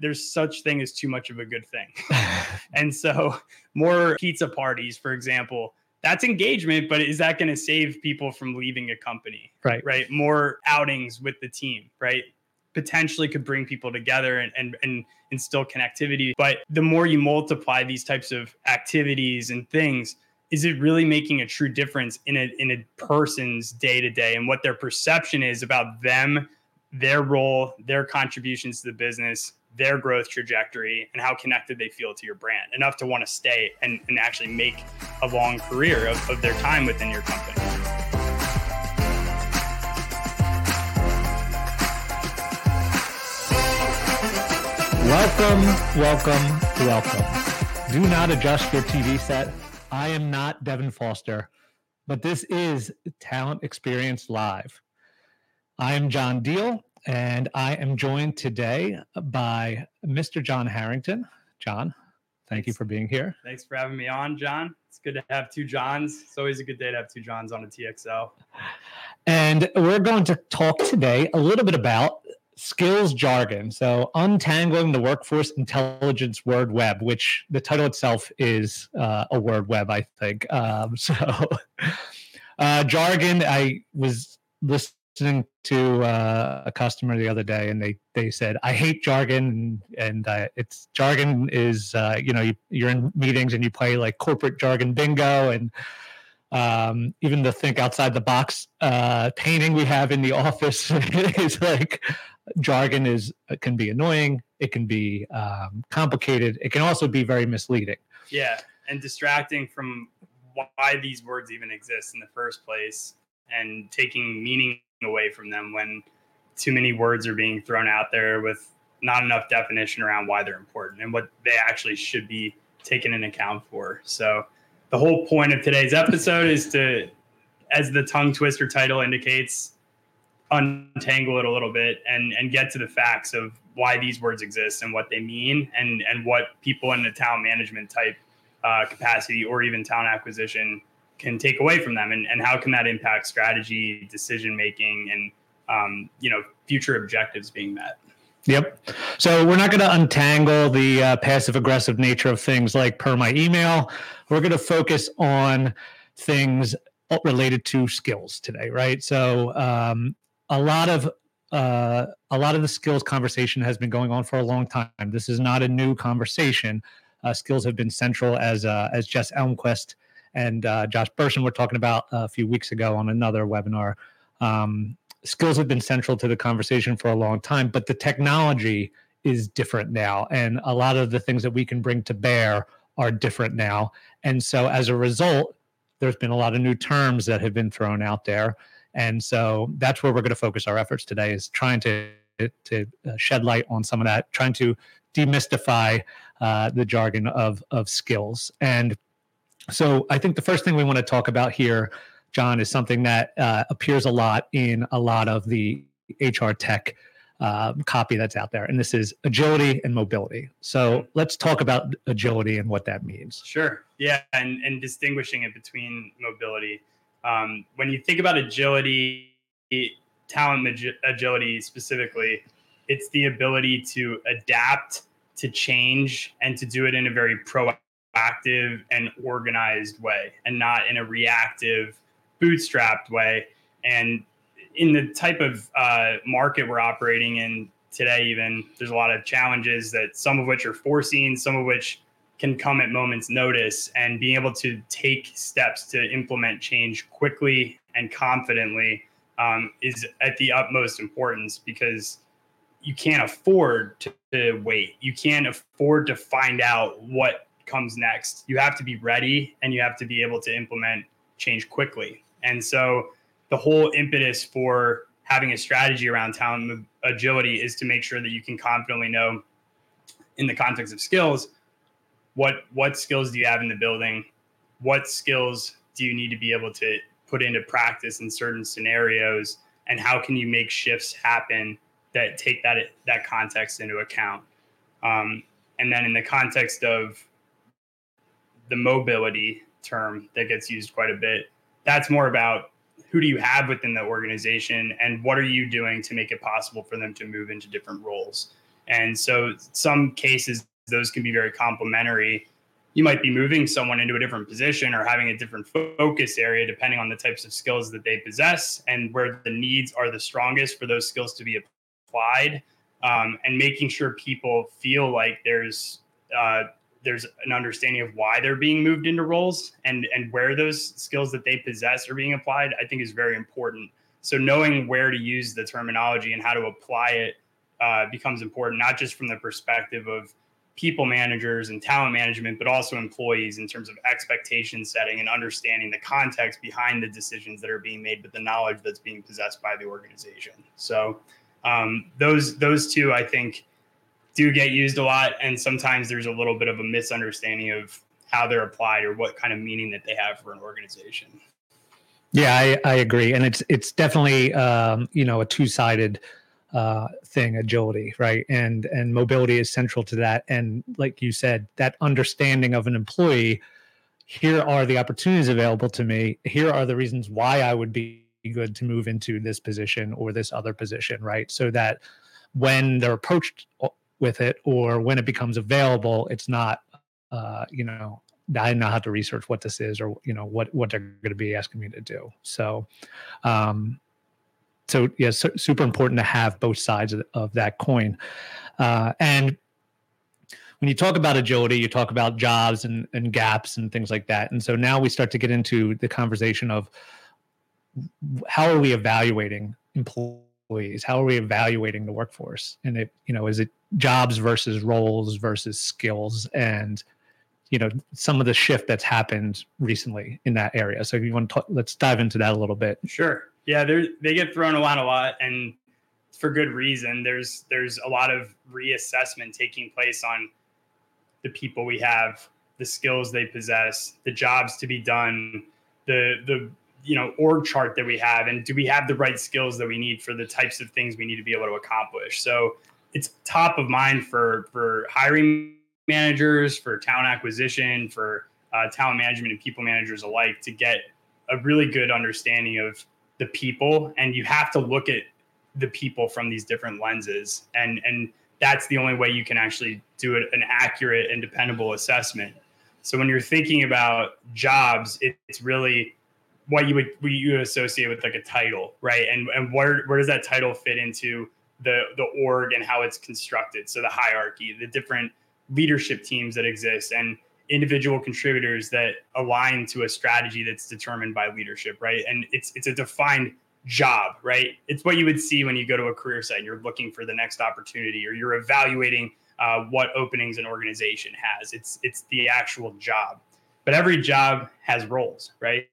there's such thing as too much of a good thing. and so more pizza parties, for example, that's engagement, but is that going to save people from leaving a company? Right. Right. More outings with the team, right? Potentially could bring people together and, and, and instill connectivity. But the more you multiply these types of activities and things, is it really making a true difference in a in a person's day to day and what their perception is about them, their role, their contributions to the business, their growth trajectory, and how connected they feel to your brand enough to want to stay and, and actually make a long career of, of their time within your company. Welcome, welcome, welcome. Do not adjust your TV set I am not Devin Foster, but this is Talent Experience Live. I am John Deal, and I am joined today by Mr. John Harrington. John, thank you for being here. Thanks for having me on, John. It's good to have two Johns. It's always a good day to have two Johns on a TXL. And we're going to talk today a little bit about skills jargon. So, untangling the workforce intelligence word web, which the title itself is uh, a word web, I think. Um, so, uh, jargon. I was listening to uh, a customer the other day, and they they said, "I hate jargon," and, uh, it's jargon is uh, you know you, you're in meetings and you play like corporate jargon bingo and um, even the think outside the box uh, painting we have in the office is like jargon is uh, can be annoying it can be um, complicated it can also be very misleading. Yeah and distracting from why these words even exist in the first place and taking meaning away from them when too many words are being thrown out there with not enough definition around why they're important and what they actually should be taken in account for. So the whole point of today's episode is to as the tongue twister title indicates untangle it a little bit and and get to the facts of why these words exist and what they mean and and what people in the talent management type uh, capacity or even talent acquisition can take away from them and, and how can that impact strategy decision making and um, you know future objectives being met Yep. So we're not going to untangle the uh, passive aggressive nature of things like per my email. We're going to focus on things related to skills today, right? So um, a lot of uh, a lot of the skills conversation has been going on for a long time. This is not a new conversation. Uh, skills have been central, as uh, as Jess Elmquist and uh, Josh Bersin were talking about a few weeks ago on another webinar. Um, skills have been central to the conversation for a long time, but the technology is different now, and a lot of the things that we can bring to bear are different now. And so, as a result, there's been a lot of new terms that have been thrown out there and so that's where we're going to focus our efforts today is trying to to uh, shed light on some of that, trying to demystify uh, the jargon of of skills. And so I think the first thing we want to talk about here, John, is something that uh, appears a lot in a lot of the HR tech um, copy that's out there, and this is agility and mobility. So let's talk about agility and what that means. Sure. Yeah, and and distinguishing it between mobility. Um, when you think about agility, talent agility specifically, it's the ability to adapt, to change, and to do it in a very proactive and organized way, and not in a reactive, bootstrapped way. And in the type of uh, market we're operating in today, even there's a lot of challenges that some of which are foreseen, some of which can come at moments notice and being able to take steps to implement change quickly and confidently um, is at the utmost importance because you can't afford to, to, wait. You can't afford to find out what comes next. You have to be ready and you have to be able to implement change quickly. And so the whole impetus for having a strategy around talent agility is to make sure that you can confidently know in the context of skills what what skills do you have in the building what skills do you need to be able to put into practice in certain scenarios and how can you make shifts happen that take that that context into account um, and then in the context of the mobility term that gets used quite a bit that's more about who do you have within the organization and what are you doing to make it possible for them to move into different roles And so, some cases, those can be very complementary. You might be moving someone into a different position or having a different focus area depending on the types of skills that they possess and where the needs are the strongest for those skills to be applied. Um, and making sure people feel like there's uh, there's an understanding of why they're being moved into roles and and where those skills that they possess are being applied i think is very important. So knowing where to use the terminology and how to apply it uh, becomes important not just from the perspective of people managers and talent management but also employees in terms of expectation setting and understanding the context behind the decisions that are being made but the knowledge that's being possessed by the organization. So um, those those two i think do get used a lot and sometimes there's a little bit of a misunderstanding of how they're applied or what kind of meaning that they have for an organization. Yeah i, I agree and it's it's definitely um, you know a two-sided uh, thing agility right? And and mobility is central to that and like you said that understanding of an employee here are the opportunities available to me here are the reasons why i would be good to move into this position or this other position right? So that when they're approached with it or when it becomes available it's not uh, you know i know how to research what this is or you know what what they're going to be asking me to do so um so yeah super important to have both sides of, of that coin uh, and when you talk about agility you talk about jobs and, and gaps and things like that and so now we start to get into the conversation of how are we evaluating employees? How are we evaluating the workforce? And it, you know, is it jobs versus roles versus skills? And you know, some of the shift that's happened recently in that area. So if you want to talk, let's dive into that a little bit. Sure. Yeah, they they get thrown around a lot, and for good reason. There's there's a lot of reassessment taking place on the people we have, the skills they possess, the jobs to be done, the the you know org chart that we have and do we have the right skills that we need for the types of things we need to be able to accomplish so it's top of mind for for hiring managers for talent acquisition for uh, talent management and people managers alike to get a really good understanding of the people. And you have to look at the people from these different lenses. And and that's the only way you can actually do it, an accurate and dependable assessment. So when you're thinking about jobs it, it's really what you would what you associate with like a title, right? And and where where does that title fit into the the org and how it's constructed? So the hierarchy, the different leadership teams that exist, and individual contributors that align to a strategy that's determined by leadership, right? And it's it's a defined job, right? It's what you would see when you go to a career site and you're looking for the next opportunity or you're evaluating uh, what openings an organization has. It's it's the actual job, but every job has roles, right?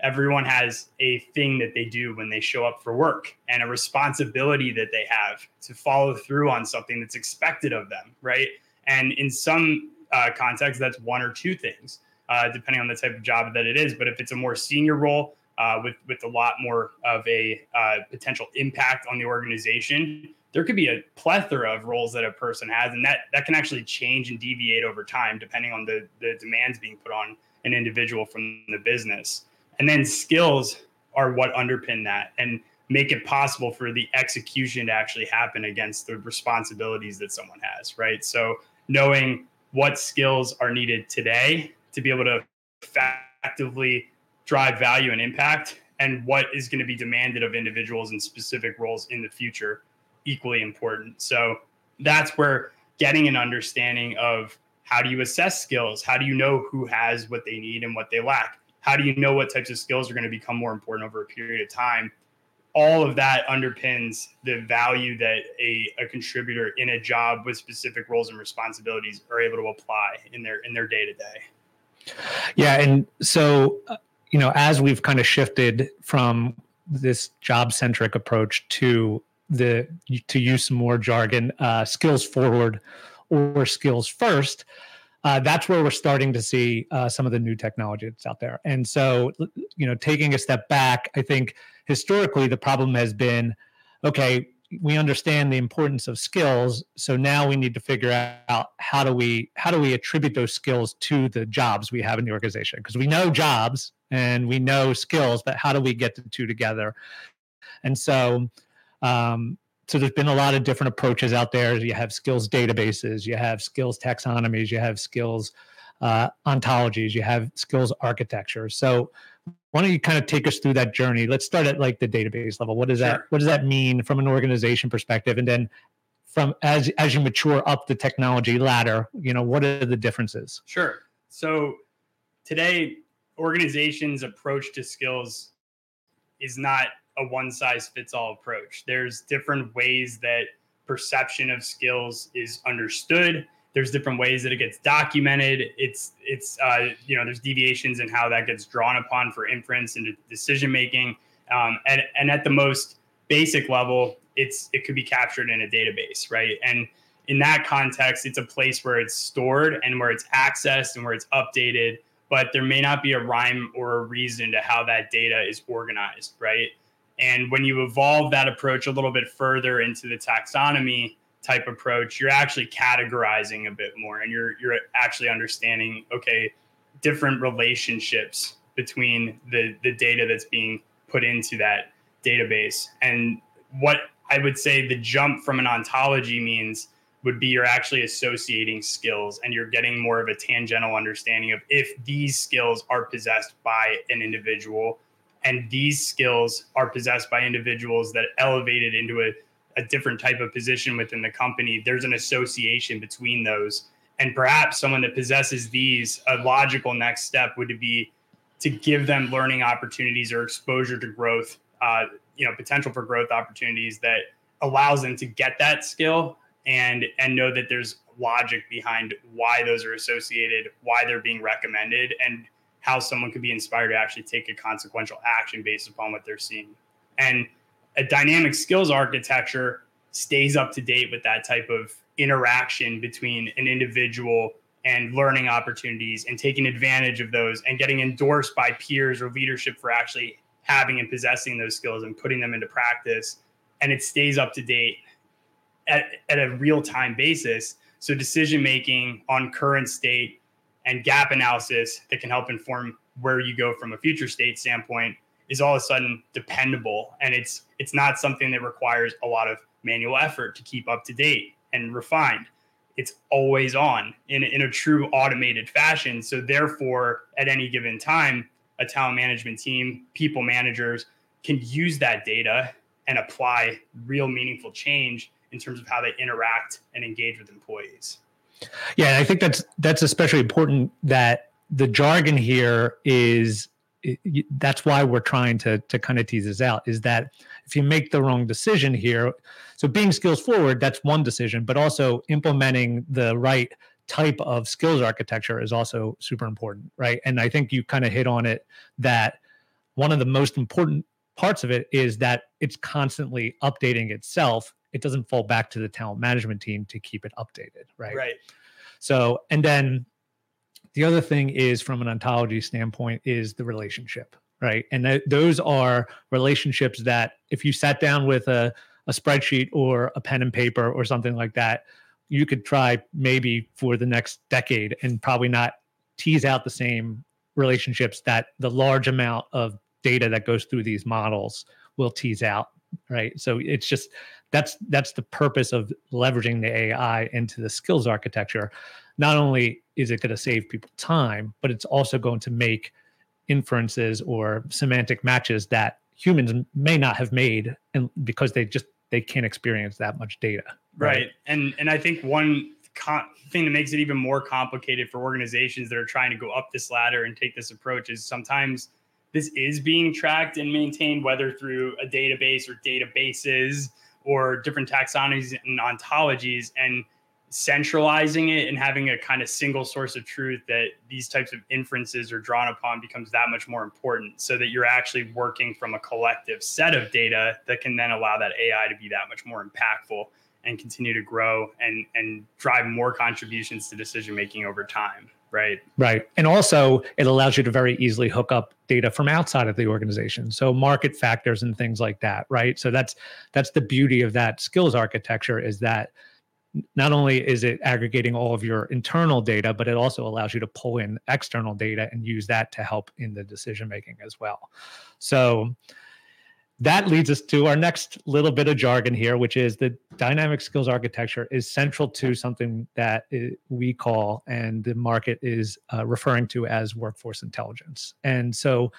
Everyone has a thing that they do when they show up for work and a responsibility that they have to follow through on something that's expected of them, right? And in some uh, contexts, that's one or two things, uh, depending on the type of job that it is. But if it's a more senior role uh, with with a lot more of a uh, potential impact on the organization, there could be a plethora of roles that a person has, and that that can actually change and deviate over time depending on the the demands being put on an individual from the business. And then skills are what underpin that and make it possible for the execution to actually happen against the responsibilities that someone has, right? So knowing what skills are needed today to be able to effectively drive value and impact and what is going to be demanded of individuals in specific roles in the future equally important. So that's where getting an understanding of how do you assess skills? How do you know who has what they need and what they lack? How do you know what types of skills are going to become more important over a period of time? All of that underpins the value that a, a contributor in a job with specific roles and responsibilities are able to apply in their in their day to day yeah and so uh, you know as we've kind of shifted from this job centric approach to the to use some more jargon uh, skills forward or skills first uh, that's where we're starting to see uh, some of the new technology that's out there. And so, you know, taking a step back, I think historically the problem has been, okay, we understand the importance of skills, so now we need to figure out how do we how do we attribute those skills to the jobs we have in the organization because we know jobs and we know skills, but how do we get the two together? And so, um, so there's been a lot of different approaches out there. You have skills databases, you have skills taxonomies, you have skills uh, ontologies, you have skills architecture. So why don't you kind of take us through that journey? Let's start at like the database level. What does sure. that what does that mean from an organization perspective? And then from as as you mature up the technology ladder, you know, what are the differences? Sure. So today organizations approach to skills is not a one size fits all approach. There's different ways that perception of skills is understood. There's different ways that it gets documented. It's it's uh, you know there's deviations in how that gets drawn upon for inference and decision making. Um, and and at the most basic level, it's it could be captured in a database, right? And in that context, it's a place where it's stored and where it's accessed and where it's updated. But there may not be a rhyme or a reason to how that data is organized, right? And when you evolve that approach a little bit further into the taxonomy type approach, you're actually categorizing a bit more and you're you're actually understanding, okay, different relationships between the the data that's being put into that database. And what I would say the jump from an ontology means would be you're actually associating skills and you're getting more of a tangential understanding of if these skills are possessed by an individual and these skills are possessed by individuals that elevated into a, a different type of position within the company. There's an association between those. And perhaps someone that possesses these a logical next step would be to give them learning opportunities or exposure to growth uh, you know potential for growth opportunities that allows them to get that skill and and know that there's logic behind why those are associated why they're being recommended and how someone could be inspired to actually take a consequential action based upon what they're seeing. And a dynamic skills architecture stays up to date with that type of interaction between an individual and learning opportunities and taking advantage of those and getting endorsed by peers or leadership for actually having and possessing those skills and putting them into practice. And it stays up to date at, at a real time basis. So decision making on current state and gap analysis that can help inform where you go from a future state standpoint is all of a sudden dependable. And it's it's not something that requires a lot of manual effort to keep up to date and refined. It's always on in, in a true automated fashion. So therefore at any given time a talent management team people managers can use that data and apply real meaningful change in terms of how they interact and engage with employees yeah, I think that's that's especially important that the jargon here is that's why we're trying to to kind of tease this out is that if you make the wrong decision here so being skills forward that's one decision but also implementing the right type of skills architecture is also super important right? And i think you kind of hit on it that one of the most important parts of it is that it's constantly updating itself it doesn't fall back to the talent management team to keep it updated, right? Right. So, and then the other thing is from an ontology standpoint is the relationship, right? And th- those are relationships that if you sat down with a, a spreadsheet or a pen and paper or something like that, you could try maybe for the next decade and probably not tease out the same relationships that the large amount of data that goes through these models will tease out right so it's just that's that's the purpose of leveraging the ai into the skills architecture. Not only is it going to save people time but it's also going to make inferences or semantic matches that humans may not have made and because they just they can't experience that much data right, right. and and i think one con- thing that makes it even more complicated for organizations that are trying to go up this ladder and take this approach is sometimes this is being tracked and maintained, whether through a database or databases or different taxonomies and ontologies, and centralizing it and having a kind of single source of truth that these types of inferences are drawn upon becomes that much more important so that you're actually working from a collective set of data that can then allow that AI to be that much more impactful and continue to grow and and drive more contributions to decision making over time right. Right. And also it allows you to very easily hook up data from outside of the organization. So market factors and things like that right? So that's that's the beauty of that skills architecture is that not only is it aggregating all of your internal data but it also allows you to pull in external data and use that to help in the decision making as well. So that leads us to our next little bit of jargon here, which is the dynamic skills architecture is central to something that we call and the market is uh, referring to as workforce intelligence. And so,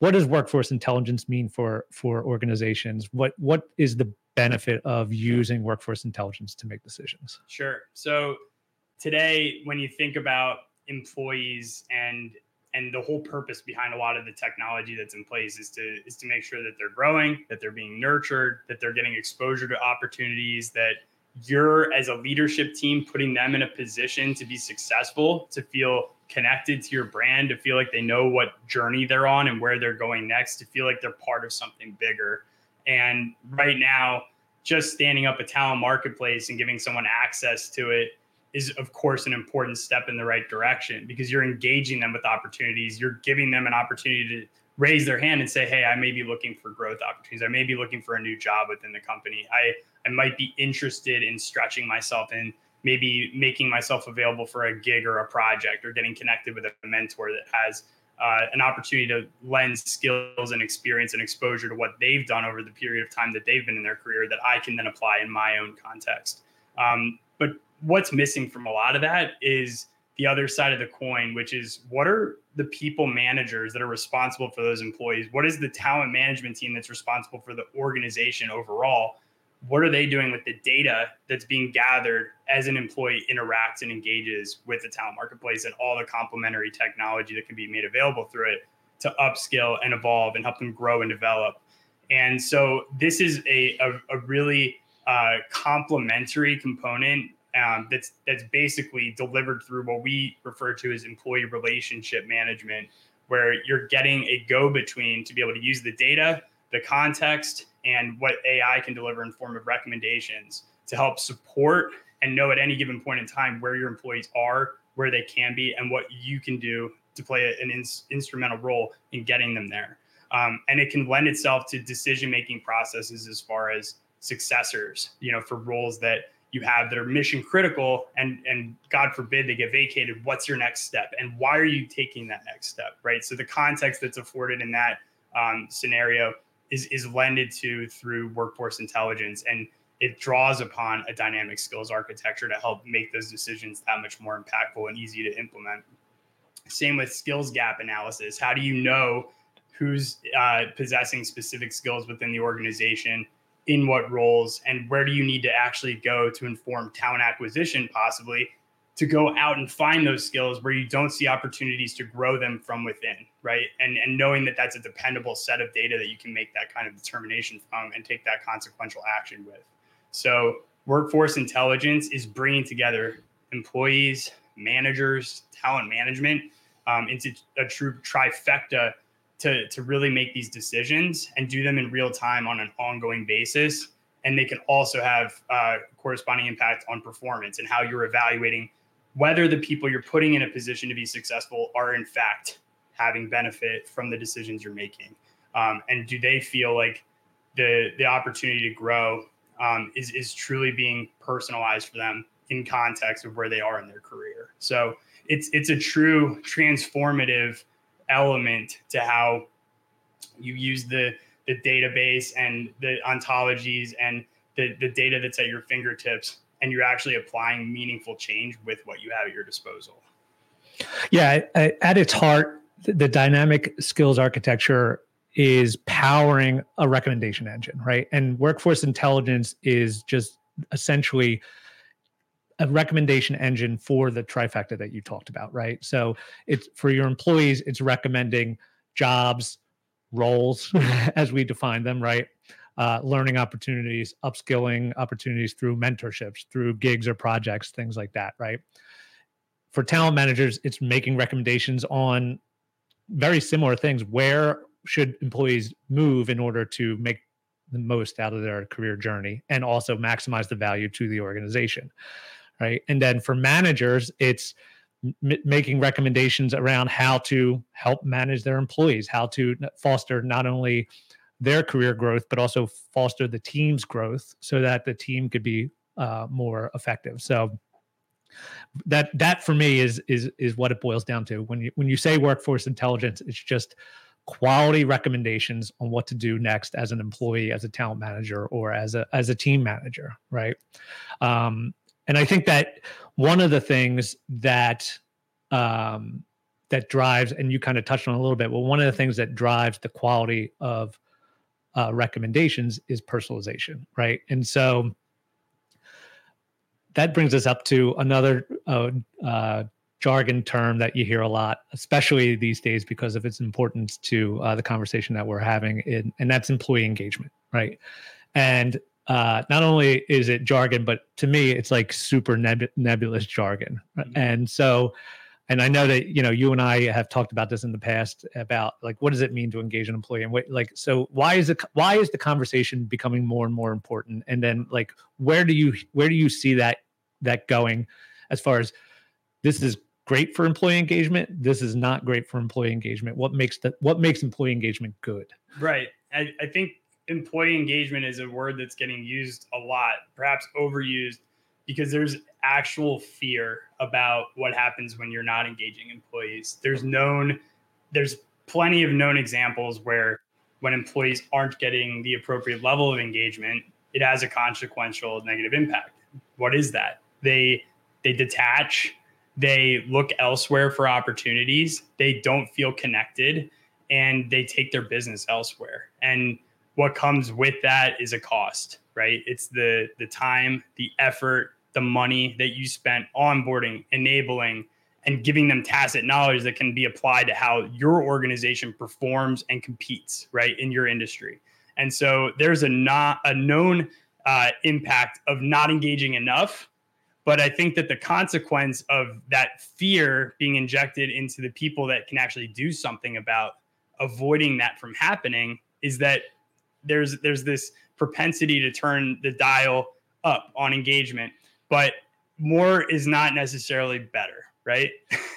what does workforce intelligence mean for for organizations? What what is the benefit of using workforce intelligence to make decisions? Sure. So today, when you think about employees and and the whole purpose behind a lot of the technology that's in place is to is to make sure that they're growing that they're being nurtured that they're getting exposure to opportunities that you're as a leadership team putting them in a position to be successful to feel connected to your brand to feel like they know what journey they're on and where they're going next to feel like they're part of something bigger. And right now just standing up a talent marketplace and giving someone access to it is of course an important step in the right direction because you're engaging them with opportunities. You're giving them an opportunity to raise their hand and say hey i may be looking for growth opportunities. I may be looking for a new job within the company. I i might be interested in stretching myself and maybe making myself available for a gig or a project or getting connected with a mentor that has uh, an opportunity to lend skills and experience and exposure to what they've done over the period of time that they've been in their career that I can then apply in my own context. Um, but what's missing from a lot of that is the other side of the coin, which is what are the people managers that are responsible for those employees? What is the talent management team that's responsible for the organization overall? What are they doing with the data that's being gathered as an employee interacts and engages with the talent marketplace and all the complementary technology that can be made available through it to upskill and evolve and help them grow and develop? And so this is a, a, a really uh, complementary component um, that's that's basically delivered through what we refer to as employee relationship management, where you're getting a go-between to be able to use the data, the context, and what AI can deliver in form of recommendations to help support and know at any given point in time where your employees are, where they can be, and what you can do to play an ins- instrumental role in getting them there. Um, and it can lend itself to decision-making processes as far as successors, you know, for roles that you have that are mission critical and and god forbid they get vacated what's your next step? And why are you taking that next step right? So the context that's afforded in that um, scenario is is lended to through workforce intelligence. And it draws upon a dynamic skills architecture to help make those decisions that much more impactful and easy to implement. Same with skills gap analysis. How do you know who's uh, possessing specific skills within the organization in what roles and where do you need to actually go to inform talent acquisition possibly to go out and find those skills where you don't see opportunities to grow them from within right? And and knowing that that's a dependable set of data that you can make that kind of determination from and take that consequential action with. So workforce intelligence is bringing together employees managers talent management um, into a true trifecta to to really make these decisions and do them in real time on an ongoing basis. And they can also have uh, corresponding impact on performance and how you're evaluating whether the people you're putting in a position to be successful are in fact having benefit from the decisions you're making. Um, and do they feel like the the opportunity to grow um, is is truly being personalized for them in context of where they are in their career? So it's it's a true transformative element to how you use the the database and the ontologies and the, the data that's at your fingertips and you're actually applying meaningful change with what you have at your disposal. Yeah at its heart the dynamic skills architecture is powering a recommendation engine right? And workforce intelligence is just essentially a recommendation engine for the trifecta that you talked about, right? So it's for your employees, it's recommending jobs, roles as we define them, right? Uh, learning opportunities, upskilling opportunities through mentorships, through gigs or projects, things like that, right? For talent managers, it's making recommendations on very similar things. Where should employees move in order to make the most out of their career journey and also maximize the value to the organization? Right? And then for managers, it's m- making recommendations around how to help manage their employees, how to foster not only their career growth but also foster the team's growth so that the team could be uh, more effective. So that that for me is is is what it boils down to. When you when you say workforce intelligence, it's just quality recommendations on what to do next as an employee, as a talent manager, or as a as a team manager, right? Um, and I think that one of the things that um, that drives, and you kind of touched on a little bit, well, one of the things that drives the quality of uh, recommendations is personalization, right? And so that brings us up to another uh, uh, jargon term that you hear a lot, especially these days because of its importance to uh, the conversation that we're having, in, and that's employee engagement, right? And uh, not only is it jargon, but to me, it's like super neb- nebulous jargon. Mm-hmm. And so, and I know that you know you and I have talked about this in the past about like what does it mean to engage an employee and what like so why is it why is the conversation becoming more and more important and then like where do you where do you see that that going as far as this is great for employee engagement this is not great for employee engagement what makes the what makes employee engagement good right I, I think employee engagement is a word that's getting used a lot perhaps overused because there's actual fear about what happens when you're not engaging employees. There's known there's plenty of known examples where when employees aren't getting the appropriate level of engagement it has a consequential negative impact. What is that? They they detach they look elsewhere for opportunities they don't feel connected and they take their business elsewhere. And what comes with that is a cost right? It's the the time the effort the money that you spent onboarding enabling and giving them tacit knowledge that can be applied to how your organization performs and competes right in your industry. And so there's a not a known uh, impact of not engaging enough. But I think that the consequence of that fear being injected into the people that can actually do something about avoiding that from happening is that there's there's this propensity to turn the dial up on engagement, but more is not necessarily better, right?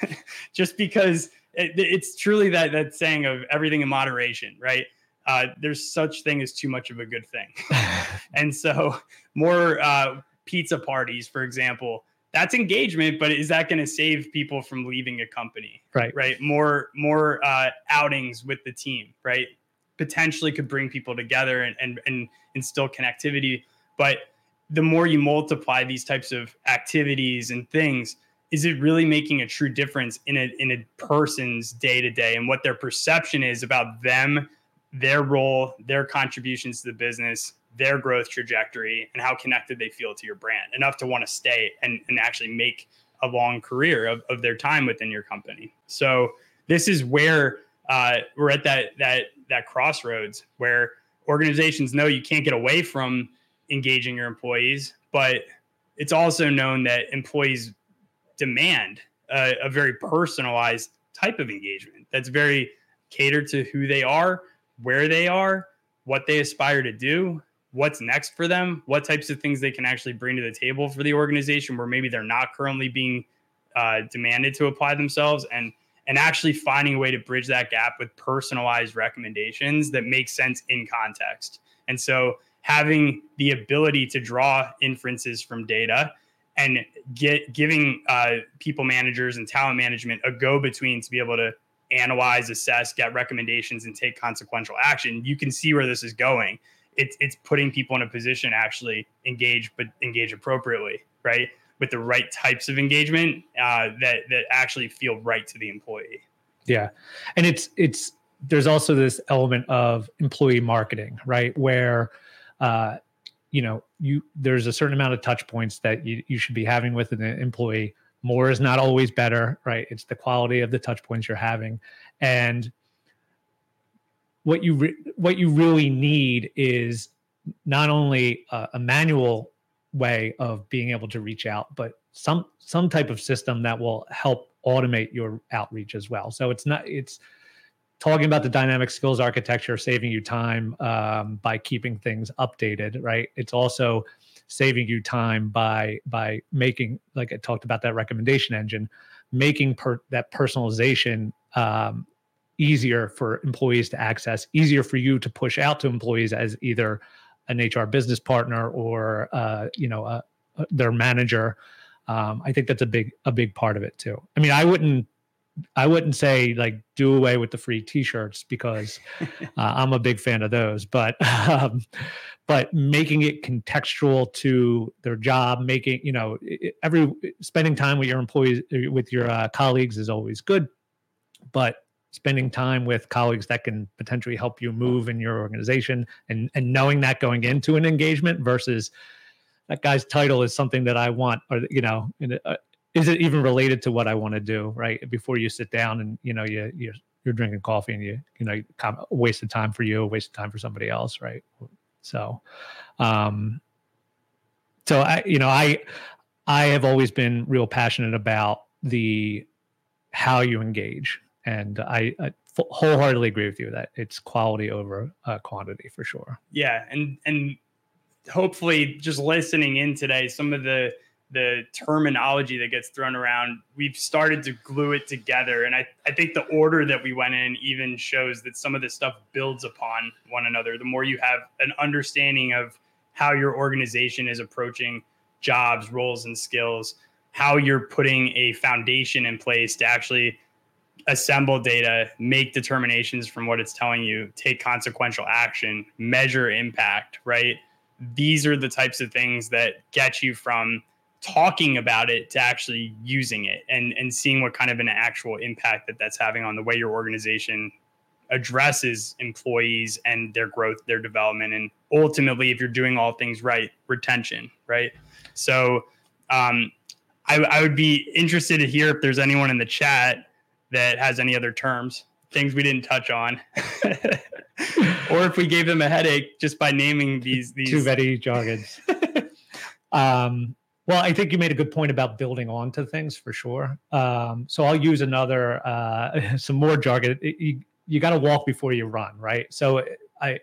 Just because it, it's truly that that saying of everything in moderation, right? Uh, there's such thing as too much of a good thing, and so more uh, pizza parties, for example, that's engagement, but is that going to save people from leaving a company? Right. Right. More more uh, outings with the team, right? Potentially could bring people together and, and and instill connectivity. But the more you multiply these types of activities and things, is it really making a true difference in a in a person's day to day and what their perception is about them, their role, their contributions to the business, their growth trajectory and how connected they feel to your brand enough to want to stay and, and actually make a long career of, of their time within your company. So this is where uh, we're at that that that crossroads where organizations know you can't get away from engaging your employees, but it's also known that employees demand a, a very personalized type of engagement that's very catered to who they are, where they are, what they aspire to do, what's next for them, what types of things they can actually bring to the table for the organization where maybe they're not currently being uh, demanded to apply themselves and and actually finding a way to bridge that gap with personalized recommendations that make sense in context. And so having the ability to draw inferences from data and get giving uh, people managers and talent management a go between to be able to analyze, assess, get recommendations, and take consequential action. You can see where this is going it's it's putting people in a position to actually engage, but engage appropriately, right? With the right types of engagement uh, that that actually feel right to the employee. Yeah, and it's it's there's also this element of employee marketing, right? Where uh, you know you there's a certain amount of touch points that you, you should be having with an employee more is not always better right it's the quality of the touch points you're having and what you re- what you really need is not only a, a manual way of being able to reach out, but some some type of system that will help automate your outreach as well. So it's not it's talking about the dynamic skills architecture, saving you time um, by keeping things updated, right? It's also saving you time by by making like I talked about that recommendation engine, making per, that personalization um, easier for employees to access, easier for you to push out to employees as either an HR business partner or uh, you know uh, uh, their manager. Um, I think that's a big a big part of it too. I mean, I wouldn't I wouldn't say like do away with the free T-shirts because uh, I'm a big fan of those, but um, but making it contextual to their job, making you know every spending time with your employees with your uh, colleagues is always good, but spending time with colleagues that can potentially help you move in your organization and and knowing that going into an engagement versus that guy's title is something that I want or you know uh, is it even related to what I want to do right? Before you sit down and you know you you you're drinking coffee and you you know waste of time for you waste of time for somebody else right? So um so I you know I I have always been real passionate about the how you engage and I, I wholeheartedly agree with you that it's quality over uh, quantity for sure. Yeah, and and hopefully, just listening in today, some of the the terminology that gets thrown around, we've started to glue it together. And I, I think the order that we went in even shows that some of this stuff builds upon one another. The more you have an understanding of how your organization is approaching jobs, roles, and skills, how you're putting a foundation in place to actually assemble data, make determinations from what it's telling you, take consequential action, measure impact, right? These are the types of things that get you from talking about it to actually using it and and seeing what kind of an actual impact that that's having on the way your organization addresses employees and their growth their development and ultimately if you're doing all things right retention right so um, I, I would be interested to hear if there's anyone in the chat that has any other terms, things we didn't touch on, or if we gave them a headache just by naming these these too many jargons. um, well, I think you made a good point about building onto things for sure. Um, so I'll use another uh, some more jargon. You, you got to walk before you run, right? So I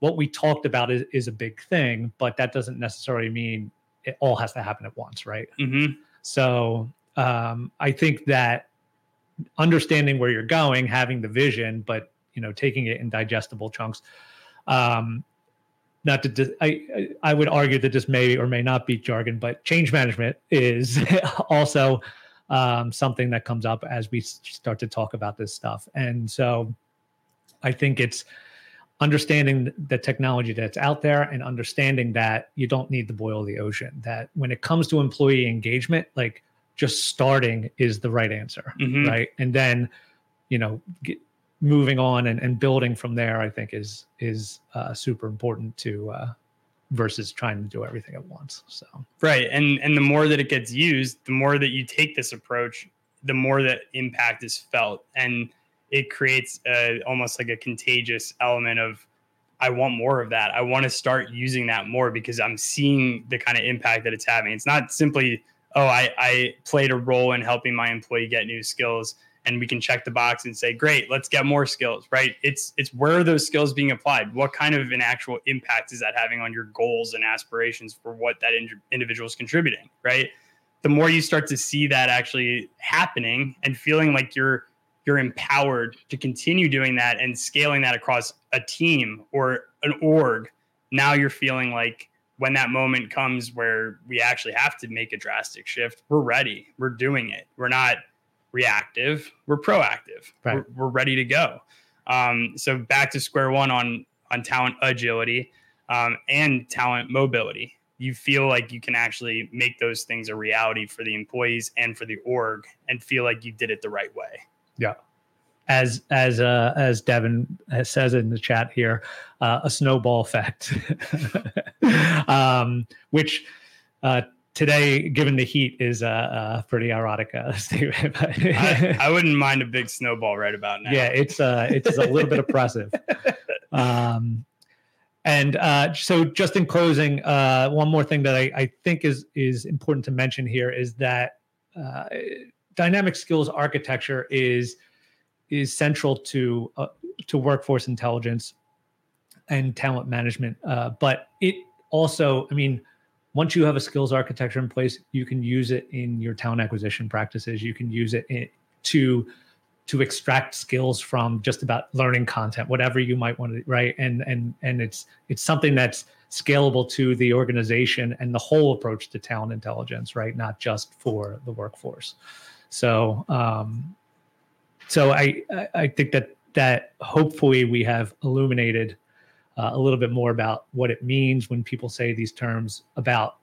what we talked about is, is a big thing, but that doesn't necessarily mean it all has to happen at once, right? Mm-hmm. So um, I think that understanding where you're going, having the vision, but you know, taking it in digestible chunks. Um, not to, I, I would argue that this may or may not be jargon, but change management is also um, something that comes up as we start to talk about this stuff. And so I think it's understanding the technology that's out there and understanding that you don't need to boil the ocean. That when it comes to employee engagement, like just starting is the right answer, mm-hmm. right? And then, you know, get, moving on and, and building from there, I think is is uh, super important to uh, versus trying to do everything at once. So right, and and the more that it gets used, the more that you take this approach, the more that impact is felt, and it creates a, almost like a contagious element of I want more of that. I want to start using that more because I'm seeing the kind of impact that it's having. It's not simply oh, I, I played a role in helping my employee get new skills and we can check the box and say great let's get more skills right? It's it's where are those skills being applied? What kind of an actual impact is that having on your goals and aspirations for what that in- individual is contributing right? The more you start to see that actually happening and feeling like you're you're empowered to continue doing that and scaling that across a team or an org now you're feeling like when that moment comes where we actually have to make a drastic shift, we're ready. We're doing it. We're not reactive. We're proactive. Right. We're, we're, ready to go. Um, so back to square one on on talent agility um, and talent mobility. You feel like you can actually make those things a reality for the employees and for the org, and feel like you did it the right way. Yeah as as uh, as Devin says in the chat here, uh, a snowball effect, um, which uh, today, given the heat, is a, a pretty erotic uh, statement. I, I, wouldn't mind a big snowball right about now. Yeah, it's uh, it's a little bit oppressive. Um, and uh, so, just in closing, uh, one more thing that I, I think is is important to mention here is that uh, dynamic skills architecture is is central to uh, to workforce intelligence and talent management. Uh, but it also, I mean, once you have a skills architecture in place, you can use it in your talent acquisition practices. You can use it in, to to extract skills from just about learning content, whatever you might want to, right? And and and it's it's something that's scalable to the organization and the whole approach to talent intelligence, right? Not just for the workforce. So um, so I I think that that hopefully we have illuminated uh, a little bit more about what it means when people say these terms about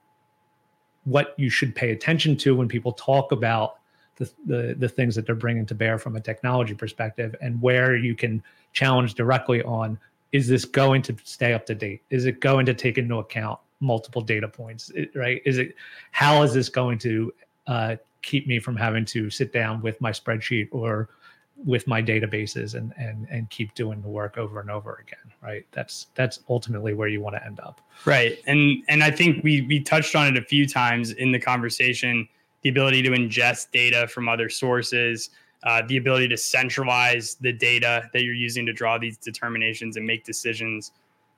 what you should pay attention to when people talk about the, the, the things that they're bringing to bear from a technology perspective and where you can challenge directly on is this going to stay up to date? Is it going to take into account multiple data points? Right? Is it how is this going to uh, keep me from having to sit down with my spreadsheet or with my databases and and and keep doing the work over and over again right? That's that's ultimately where you want to end up. Right and and i think we we touched on it a few times in the conversation the ability to ingest data from other sources uh, the ability to centralize the data that you're using to draw these determinations and make decisions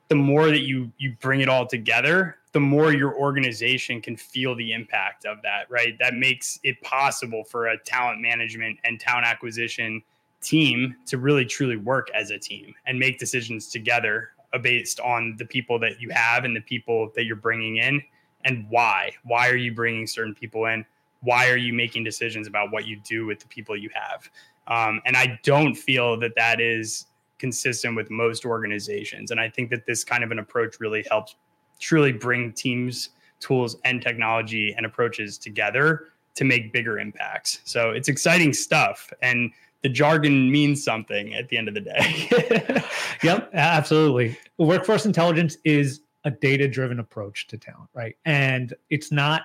the more that you you bring it all together the more your organization can feel the impact of that right? That makes it possible for a talent management and talent acquisition team to really truly work as a team and make decisions together uh, based on the people that you have and the people that you're bringing in. And why? Why are you bringing certain people in? Why are you making decisions about what you do with the people you have? Um, and i don't feel that that is consistent with most organizations. And I think that this kind of an approach really helps truly bring teams, tools, and technology and approaches together to make bigger impacts. So it's exciting stuff. And the jargon means something at the end of the day. yep, absolutely. Workforce intelligence is a data driven approach to talent, right? And it's not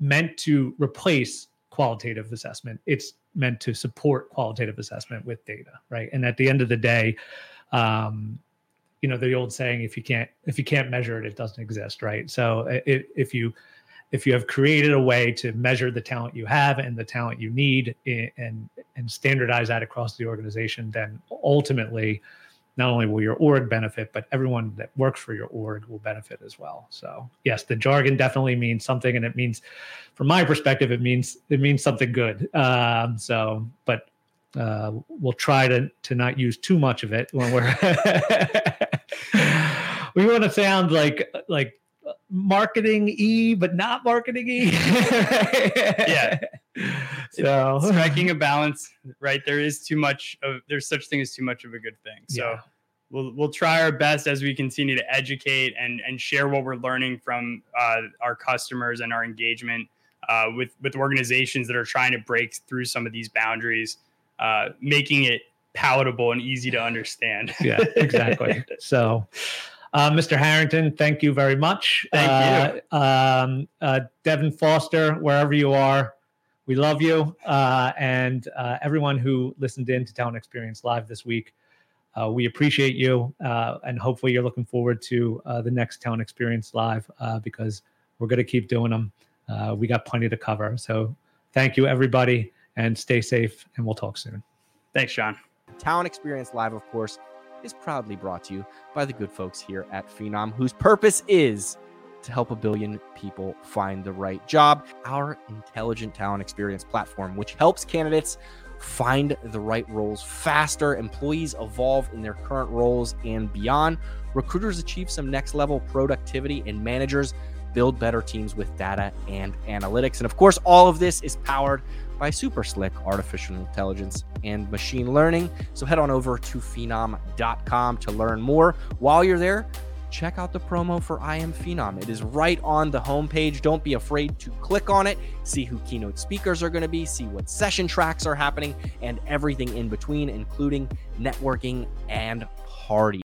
meant to replace qualitative assessment. It's meant to support qualitative assessment with data, right? And at the end of the day, um, you know, the old saying, if you can't if you can't measure it, it doesn't exist, right? So it, if you if you have created a way to measure the talent you have and the talent you need and and standardize that across the organization, then ultimately not only will your org benefit, but everyone that works for your org will benefit as well. So yes, the jargon definitely means something, and it means, from my perspective, it means it means something good. Um, so, but uh, we'll try to to not use too much of it when we're. we want to sound like like marketing e, but not marketing e. yeah. So striking a balance, right? There is too much of there's such thing as too much of a good thing. So yeah. we'll we'll try our best as we continue to educate and and share what we're learning from uh, our customers and our engagement uh, with with organizations that are trying to break through some of these boundaries, uh, making it palatable and easy to understand. yeah, exactly. So. Uh, Mr. Harrington, thank you very much. Thank you. Uh, um, uh, Devin Foster, wherever you are, we love you. Uh, and uh, everyone who listened in to Talent Experience Live this week, uh, we appreciate you. and hopefully, you're looking forward to the next Talent Experience Live because we're going to keep doing them. we got plenty to cover. So, thank you, everybody, and stay safe. And we'll talk soon. Thanks, John. Talent Experience Live, of course is proudly brought to you by the good folks here at Phenom, whose purpose is to help a billion people find the right job. Our intelligent talent experience platform, which helps candidates find the right roles faster, employees evolve in their current roles and beyond, recruiters achieve some next level productivity, and managers build better teams with data and analytics. And of course, all of this is powered by super slick artificial intelligence and machine learning. So head on over to phenom.com to learn more. While you're there, check out the promo for I Am Phenom. It is right on the homepage. Don't be afraid to click on it, see who keynote speakers are going to be, see what session tracks are happening, and everything in between, including networking and party.